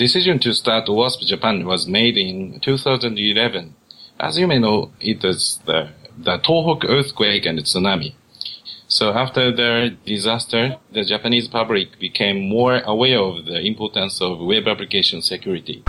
decision to start OWASP Japan was made in 2011. As you may know, it was the, the Tohoku earthquake and tsunami. So after the disaster, the Japanese public became more aware of the importance of web application security.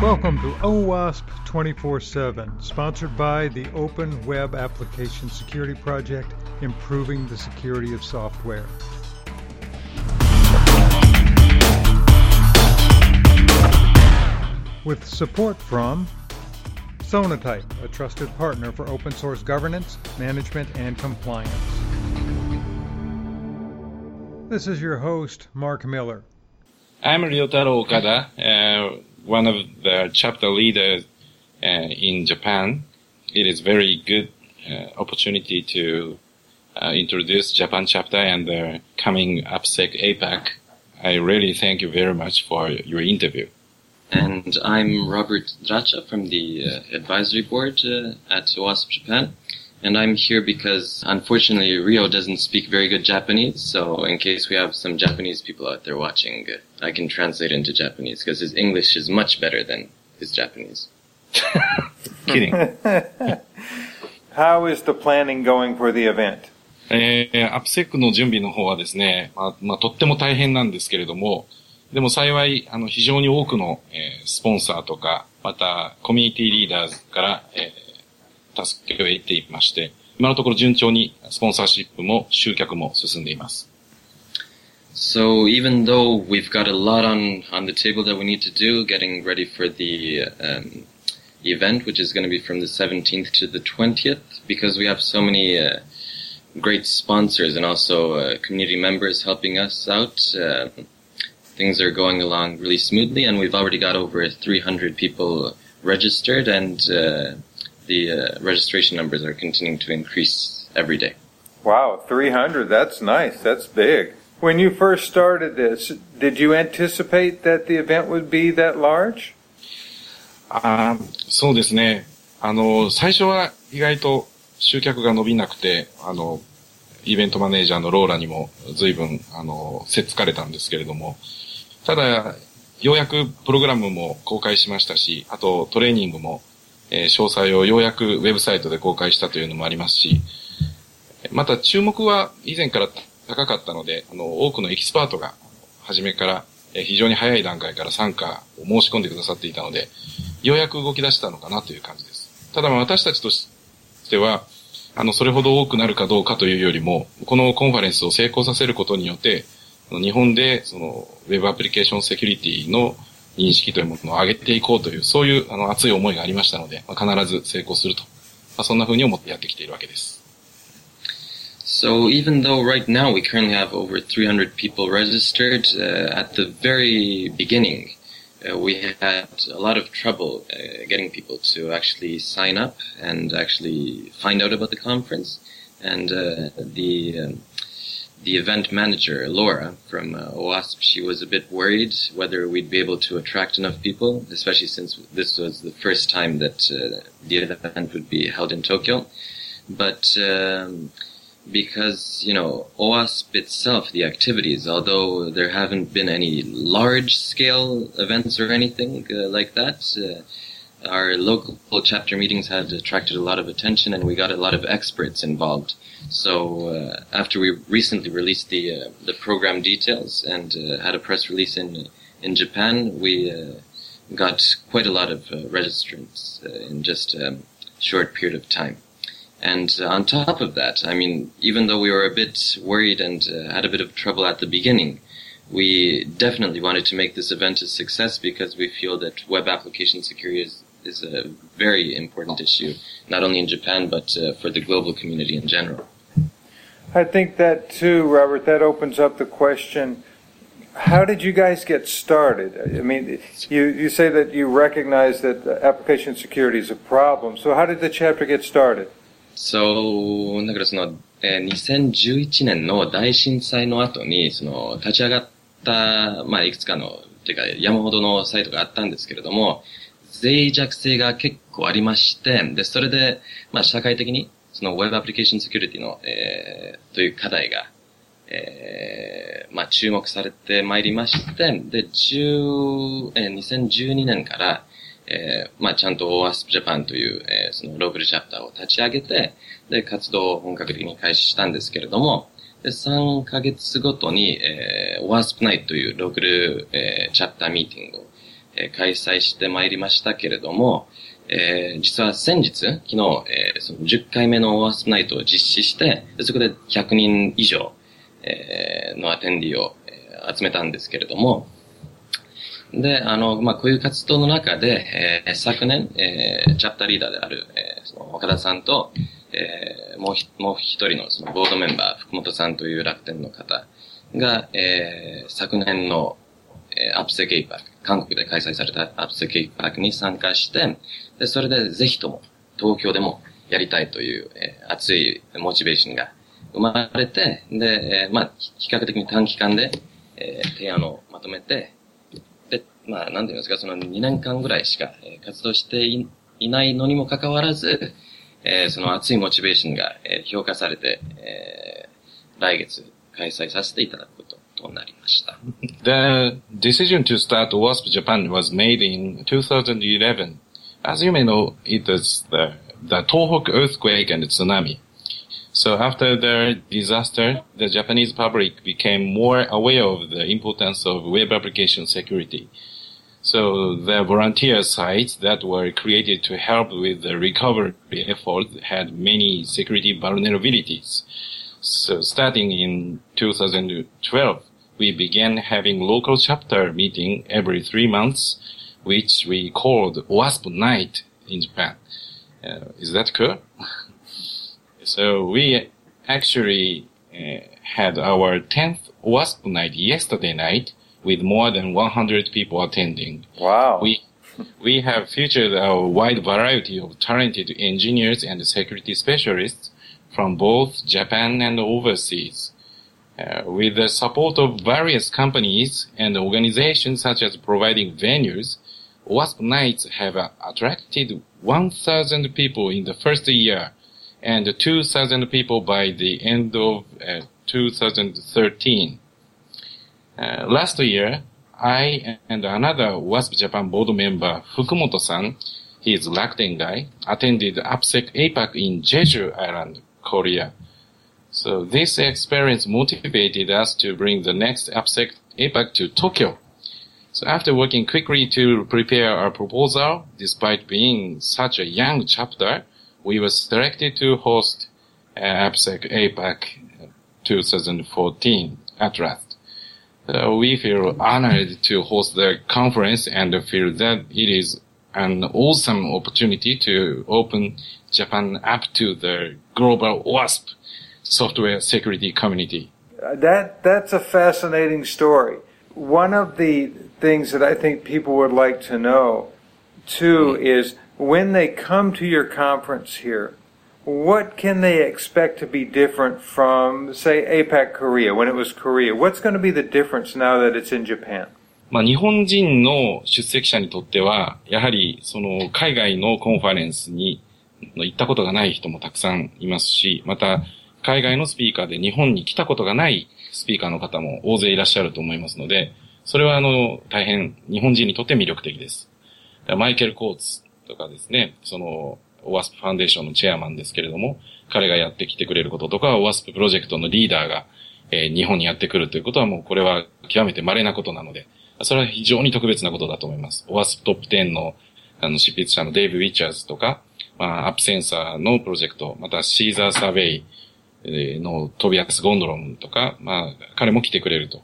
Welcome to OWASP 24 7, sponsored by the Open Web Application Security Project, improving the security of software. With support from Sonatype, a trusted partner for open source governance, management, and compliance. This is your host, Mark Miller. I'm Ryotaro Okada, uh, one of the chapter leaders uh, in Japan. It is very good uh, opportunity to uh, introduce Japan chapter and the coming AppSec APAC. I really thank you very much for your interview and I'm Robert Dracha from the uh, advisory board uh, at OWASP Japan. And I'm here because unfortunately Rio doesn't speak very good Japanese, so in case we have some Japanese people out there watching, uh, I can translate into Japanese because his English is much better than his Japanese. Kidding. How is the planning going for the event? Eh, えー、アップセックの準備の方はですね、まあ、まあ、とっても大変なんですけれども、でも幸い、あの、非常に多くの、えー、スポンサーとか、また、コミュニティリーダーから、えー、助けを得ていまして、今のところ順調にスポンサーシップも集客も進んでいます。So even though we've got a lot on, on the table that we need to do, getting ready for the um, event, which is going to be from the 17th to the 20th, because we have so many uh, great sponsors and also uh, community members helping us out, uh, things are going along really smoothly, and we've already got over 300 people registered, and uh, the uh, registration numbers are continuing to increase every day. Wow, 300, that's nice, that's big. When you first started this, did you anticipate that the event would be that large? あそうですね。あの、最初は意外と集客が伸びなくて、あの、イベントマネージャーのローラにも随分、あの、せっつかれたんですけれども、 ただ、ようやくプログラムも公開しましたし、あとトレーニングも、えー、詳細をようやくウェブサイトで公開したというのもありますし、また注目は以前から高かったので、あの、多くのエキスパートが初めから、えー、非常に早い段階から参加を申し込んでくださっていたので、ようやく動き出したのかなという感じです。ただ私たちとしては、あの、それほど多くなるかどうかというよりも、このコンファレンスを成功させることによって、日本でそのウェブアプリケーションセキュリティの認識というものを上げていこうという、そういうあの熱い思いがありましたので、まあ、必ず成功すると。まあ、そんな風に思ってやってきているわけです。So even though right now we currently have over 300 people registered, uh, at the very beginning, uh, we had a lot of trouble uh, getting people to actually sign up and actually find out about the conference. And uh, the um, the event manager, Laura, from uh, she was a bit worried whether we'd be able to attract enough people, especially since this was the first time that uh, the event would be held in Tokyo. But um, because, you know, OWASP itself, the activities, although there haven't been any large-scale events or anything uh, like that, uh, our local chapter meetings had attracted a lot of attention and we got a lot of experts involved. So uh, after we recently released the uh, the program details and uh, had a press release in in Japan, we uh, got quite a lot of uh, registrants uh, in just a short period of time. And on top of that, I mean, even though we were a bit worried and had a bit of trouble at the beginning, we definitely wanted to make this event a success because we feel that web application security is is a very important issue, not only in Japan, but uh, for the global community in general. I think that too, Robert, that opens up the question how did you guys get started? I mean, you, you say that you recognize that application security is a problem. So how did the chapter get started? So, だからその、えー、2011年の大震災の後に、その、立ち上がった、まあ、いくつかの、ていうか、山ほどのサイトがあったんですけれども、脆弱性が結構ありまして、で、それで、まあ、社会的に、その Web Application Security の、えー、という課題が、えまあ、注目されてまいりまして、で、10えー、2012年から、えー、まあ、ちゃんと OASP Japan という、えー、そのローカルチャプターを立ち上げて、で、活動を本格的に開始したんですけれども、で、3ヶ月ごとに、えー、OASP Night というローカル、えー、チャプターミーティングを、えー、開催してまいりましたけれども、えー、実は先日、昨日、えー、その10回目の OWASP Night を実施して、そこで100人以上、えー、のアテンディを、えー、集めたんですけれども、で、あの、まあ、こういう活動の中で、えー、昨年、えー、チャプターリーダーである、えー、その岡田さんと、えー、もうひ、もう一人のそのボードメンバー、福本さんという楽天の方が、えー、昨年の、えー、アップセケイパーク、韓国で開催されたアップセケイパークに参加して、で、それでぜひとも東京でもやりたいという、えー、熱いモチベーションが生まれて、で、えー、まあ、比較的に短期間で、えー、提案をまとめて、でまあ、なんて言いますか、その2年間ぐらいしか、え、活動していないのにもかかわらず、えー、その熱いモチベーションが、え、評価されて、えー、来月開催させていただくこと。The decision to start OWASP Japan was made in 2011. As you may know, it was the, the Tohoku earthquake and tsunami. So after the disaster, the Japanese public became more aware of the importance of web application security. So the volunteer sites that were created to help with the recovery effort had many security vulnerabilities. So starting in 2012, we began having local chapter meeting every three months, which we called OWASP Night in Japan. Uh, is that cool? so we actually uh, had our 10th OWASP night yesterday night, with more than 100 people attending. Wow. We, we have featured a wide variety of talented engineers and security specialists from both Japan and overseas. Uh, with the support of various companies and organizations such as providing venues, OWASP Nights have uh, attracted 1,000 people in the first year and 2,000 people by the end of uh, 2013. Uh, last year, I and another OWASP Japan board member, Fukumoto-san, he is Rakuten guy, attended AppSec APAC in Jeju Island, Korea. So this experience motivated us to bring the next AppSec APAC to Tokyo. So after working quickly to prepare our proposal, despite being such a young chapter, we were selected to host uh, AppSec APAC 2014 at last. Uh, we feel honored to host the conference and feel that it is an awesome opportunity to open Japan up to the global OWASP software security community. Uh, that that's a fascinating story. One of the things that I think people would like to know too mm-hmm. is when they come to your conference here, what can they expect to be different from, say, APAC Korea when it was Korea? What's going to be the difference now that it's in Japan? まあ、日本人の出席者にとっては、やはりその海外のコンファレンスに行ったことがない人もたくさんいますし、また海外のスピーカーで日本に来たことがないスピーカーの方も大勢いらっしゃると思いますので、それはあの大変日本人にとって魅力的です。マイケル・コーツとかですね、その OWASP ファンデーションのチェアマンですけれども、彼がやってきてくれることとか、OWASP プロジェクトのリーダーが、えー、日本にやってくるということはもうこれは極めて稀なことなので、それは非常に特別なことだと思います。OWASP トップ10のあの執筆者のデイブ・ウィッチャーズとか、まあ、アップセンサーのプロジェクト、またシーザー・サーベイのトビアス・ゴンドロンとか、まあ、彼も来てくれると。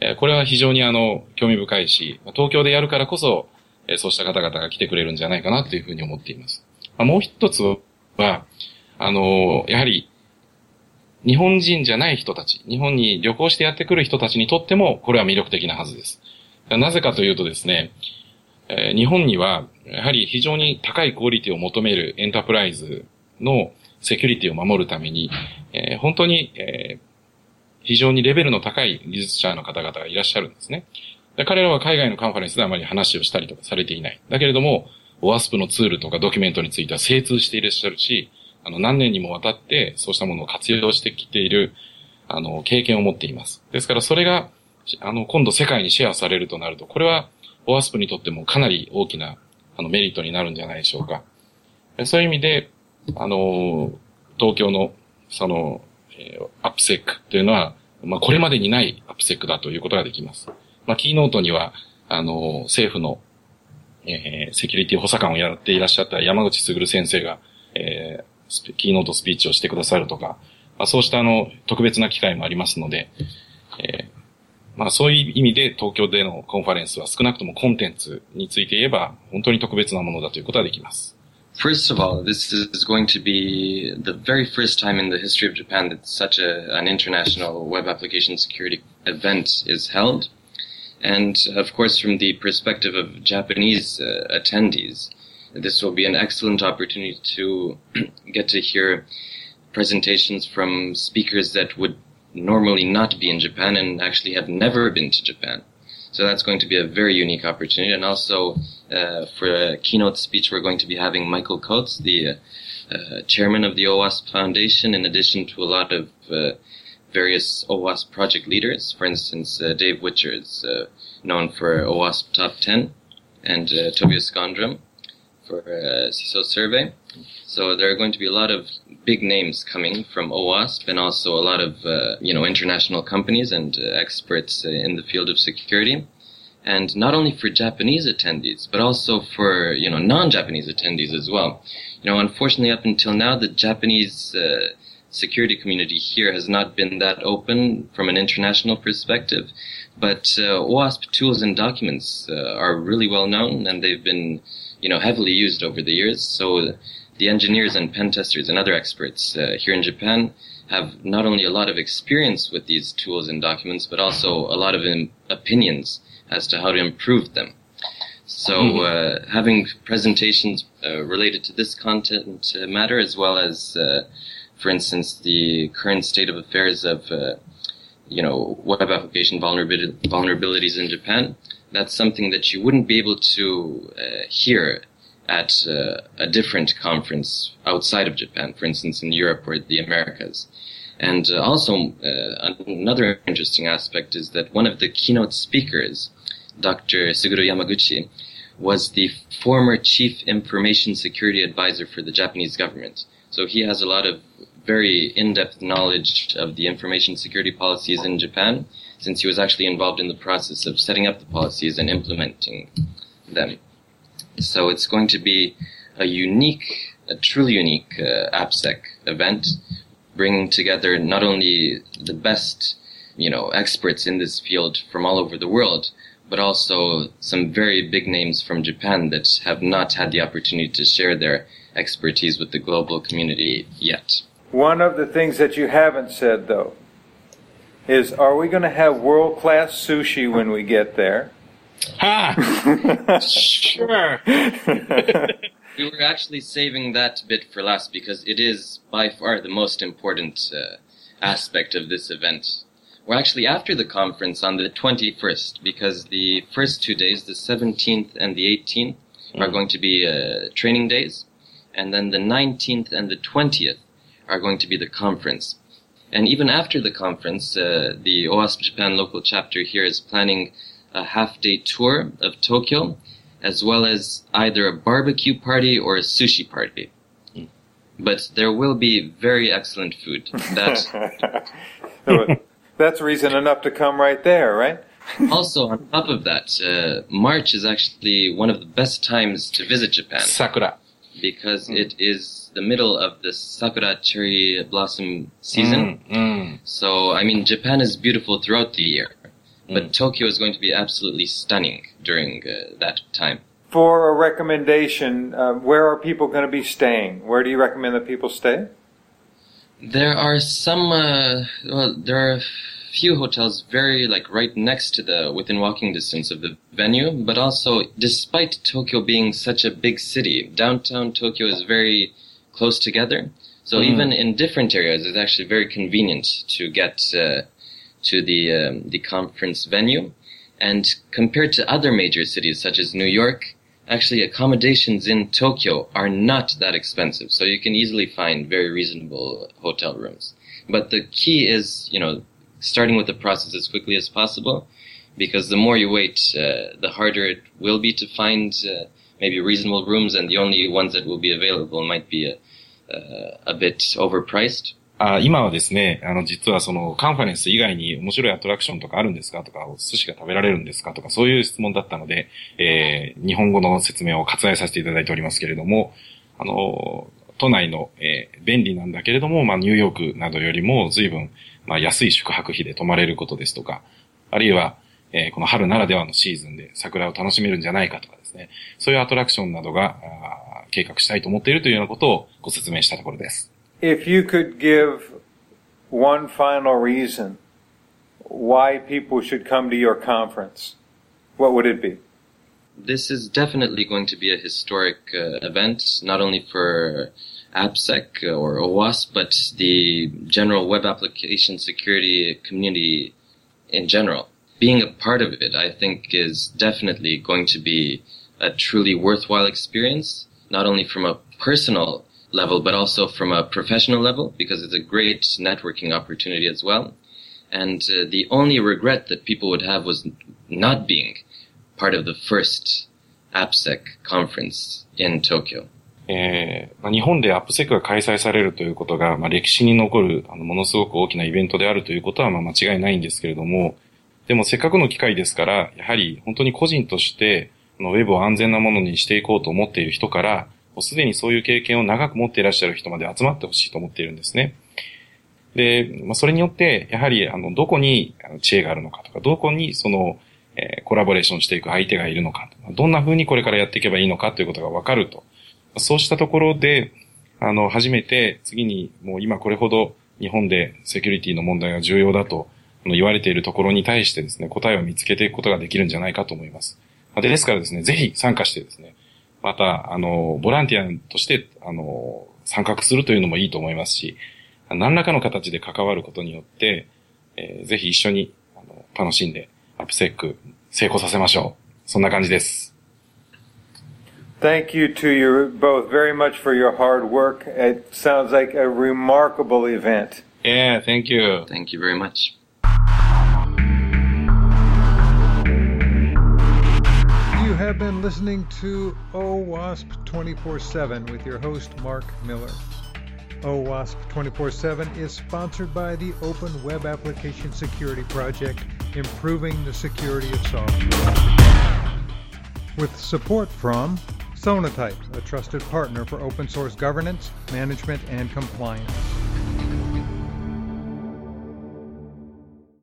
えー、これは非常にあの、興味深いし、東京でやるからこそ、えそうした方々が来てくれるんじゃないかなというふうに思っています。まあ、もう一つは、あの、やはり、日本人じゃない人たち、日本に旅行してやってくる人たちにとっても、これは魅力的なはずです。なぜかというとですね、えー、日本には、やはり非常に高いクオリティを求めるエンタープライズのセキュリティを守るために、えー、本当に、えー、非常にレベルの高い技術者の方々がいらっしゃるんですね。彼らは海外のカンファレンスであまり話をしたりとかされていない。だけれども、OWASP のツールとかドキュメントについては精通していらっしゃるし、あの、何年にもわたってそうしたものを活用してきている、あの、経験を持っています。ですからそれが、あの、今度世界にシェアされるとなると、これは、オアスプにとってもかなり大きな、あの、メリットになるんじゃないでしょうか。そういう意味で、あの、東京の、その、えー、アップセックというのは、まあ、これまでにないアップセックだということができます。まあ、キーノートには、あの、政府の、えー、セキュリティ補佐官をやっていらっしゃった山口卓先生が、えー、キーノートスピーチをしてくださるとか、まあ、そうしたあの、特別な機会もありますので、えー、まあそういう意味で東京でのコンファレンスは少なくともコンテンツについて言えば本当に特別なものだということができます。First of all, this is going to be the very first time in the history of Japan that such a, an international web application security event is held. And of course, from the perspective of Japanese uh, attendees, this will be an excellent opportunity to get to hear presentations from speakers that would normally not be in Japan and actually have never been to Japan. So that's going to be a very unique opportunity. And also, uh, for a keynote speech, we're going to be having Michael Coates, the uh, uh chairman of the OWASP Foundation, in addition to a lot of uh, various OWASP project leaders. For instance, uh, Dave Wichers is known for OWASP Top 10, and Tobias Gondrom for CISO Survey. So there are going to be a lot of big names coming from OWASP and also a lot of, uh, you know, international companies and uh, experts uh, in the field of security. And not only for Japanese attendees, but also for, you know, non-Japanese attendees as well. You know, unfortunately up until now, the Japanese, uh, security community here has not been that open from an international perspective. But uh, tools and documents uh, are really well known, and they've been, you know, heavily used over the years. So the engineers and pen testers and other experts uh, here in Japan have not only a lot of experience with these tools and documents, but also a lot of Im- opinions as to how to improve them. So, mm-hmm. uh, having presentations uh, related to this content uh, matter, as well as, uh, for instance, the current state of affairs of, uh, you know, web application vulnerabilities in Japan, that's something that you wouldn't be able to hear at uh, a different conference outside of Japan, for instance, in Europe or the Americas. And uh, also, uh, another interesting aspect is that one of the keynote speakers, Dr. Suguru Yamaguchi, was the former chief information security advisor for the Japanese government. So he has a lot of very in-depth knowledge of the information security policies in Japan, since he was actually involved in the process of setting up the policies and implementing them. So it's going to be a unique, a truly unique uh, AppSec event, bringing together not only the best, you know, experts in this field from all over the world, but also some very big names from Japan that have not had the opportunity to share their expertise with the global community yet. One of the things that you haven't said, though, is are we going to have world class sushi when we get there? Ha! sure. we were actually saving that bit for last because it is by far the most important uh, aspect of this event. We're actually after the conference on the 21st because the first two days, the 17th and the 18th, mm. are going to be uh, training days. And then the 19th and the 20th are going to be the conference. And even after the conference, uh, the OWASP Japan local chapter here is planning a half day tour of Tokyo, as well as either a barbecue party or a sushi party. But there will be very excellent food. That's, That's reason enough to come right there, right? also, on top of that, uh, March is actually one of the best times to visit Japan. Sakura. Because mm. it is the middle of the sakura cherry blossom season. Mm, mm. So, I mean, Japan is beautiful throughout the year. But mm. Tokyo is going to be absolutely stunning during uh, that time. For a recommendation, uh, where are people going to be staying? Where do you recommend that people stay? There are some. Uh, well, there are a few hotels very like right next to the within walking distance of the venue. But also, despite Tokyo being such a big city, downtown Tokyo is very close together. So mm. even in different areas, it's actually very convenient to get uh, to the um, the conference venue. And compared to other major cities such as New York, actually accommodations in Tokyo are not that expensive. So you can easily find very reasonable hotel rooms. But the key is, you know, starting with the process as quickly as possible, because the more you wait, uh, the harder it will be to find uh, maybe reasonable rooms, and the only ones that will be available might be a, uh, a bit overpriced. あ今はですね、あの、実はその、カンファレンス以外に面白いアトラクションとかあるんですか？とか、お寿司が食べられるんですか？とか、そういう質問だったので、えー、日本語の説明を割愛させていただいておりますけれども、あの、都内の、えー、便利なんだけれども、まあ、ニューヨークなどよりも随分、まあ、安い宿泊費で泊まれることですとか、あるいは、えー、この春ならではのシーズンで桜を楽しめるんじゃないかとかですね、そういうアトラクションなどが、計画したいと思っているというようなことをご説明したところです。If you could give one final reason why people should come to your conference, what would it be? This is definitely going to be a historic uh, event, not only for AppSec or OWASP, but the general web application security community in general. Being a part of it, I think, is definitely going to be a truly worthwhile experience, not only from a personal level, but also from a professional level, because it's a great networking opportunity as well. And uh, the only regret that people would have was not being part of the first AppSec conference in Tokyo. えーまあ、日本でアップセックが開催されるということが、まあ、歴史に残るあのものすごく大きなイベントであるということはまあ間違いないんですけれども、でもせっかくの機会ですから、やはり本当に個人としてあのウェブを安全なものにしていこうと思っている人から、うすでにそういう経験を長く持っていらっしゃる人まで集まってほしいと思っているんですね。で、まあ、それによって、やはり、あの、どこに知恵があるのかとか、どこにその、えー、コラボレーションしていく相手がいるのか、どんな風にこれからやっていけばいいのかということがわかると。そうしたところで、あの、初めて次にもう今これほど日本でセキュリティの問題が重要だと言われているところに対してですね、答えを見つけていくことができるんじゃないかと思います。で、ですからですね、ぜひ参加してですね、また、あの、ボランティアとして、あの、参画するというのもいいと思いますし、何らかの形で関わることによって、えー、ぜひ一緒にあの楽しんで、アップセック成功させましょう。そんな感じです。Thank you to you both very much for your hard work. It sounds like a remarkable event. Yeah, thank you. Thank you very much. Have been listening to OWASP 24 7 with your host, Mark Miller. OWASP 24 7 is sponsored by the Open Web Application Security Project, improving the security of software. With support from Sonatype, a trusted partner for open source governance, management, and compliance.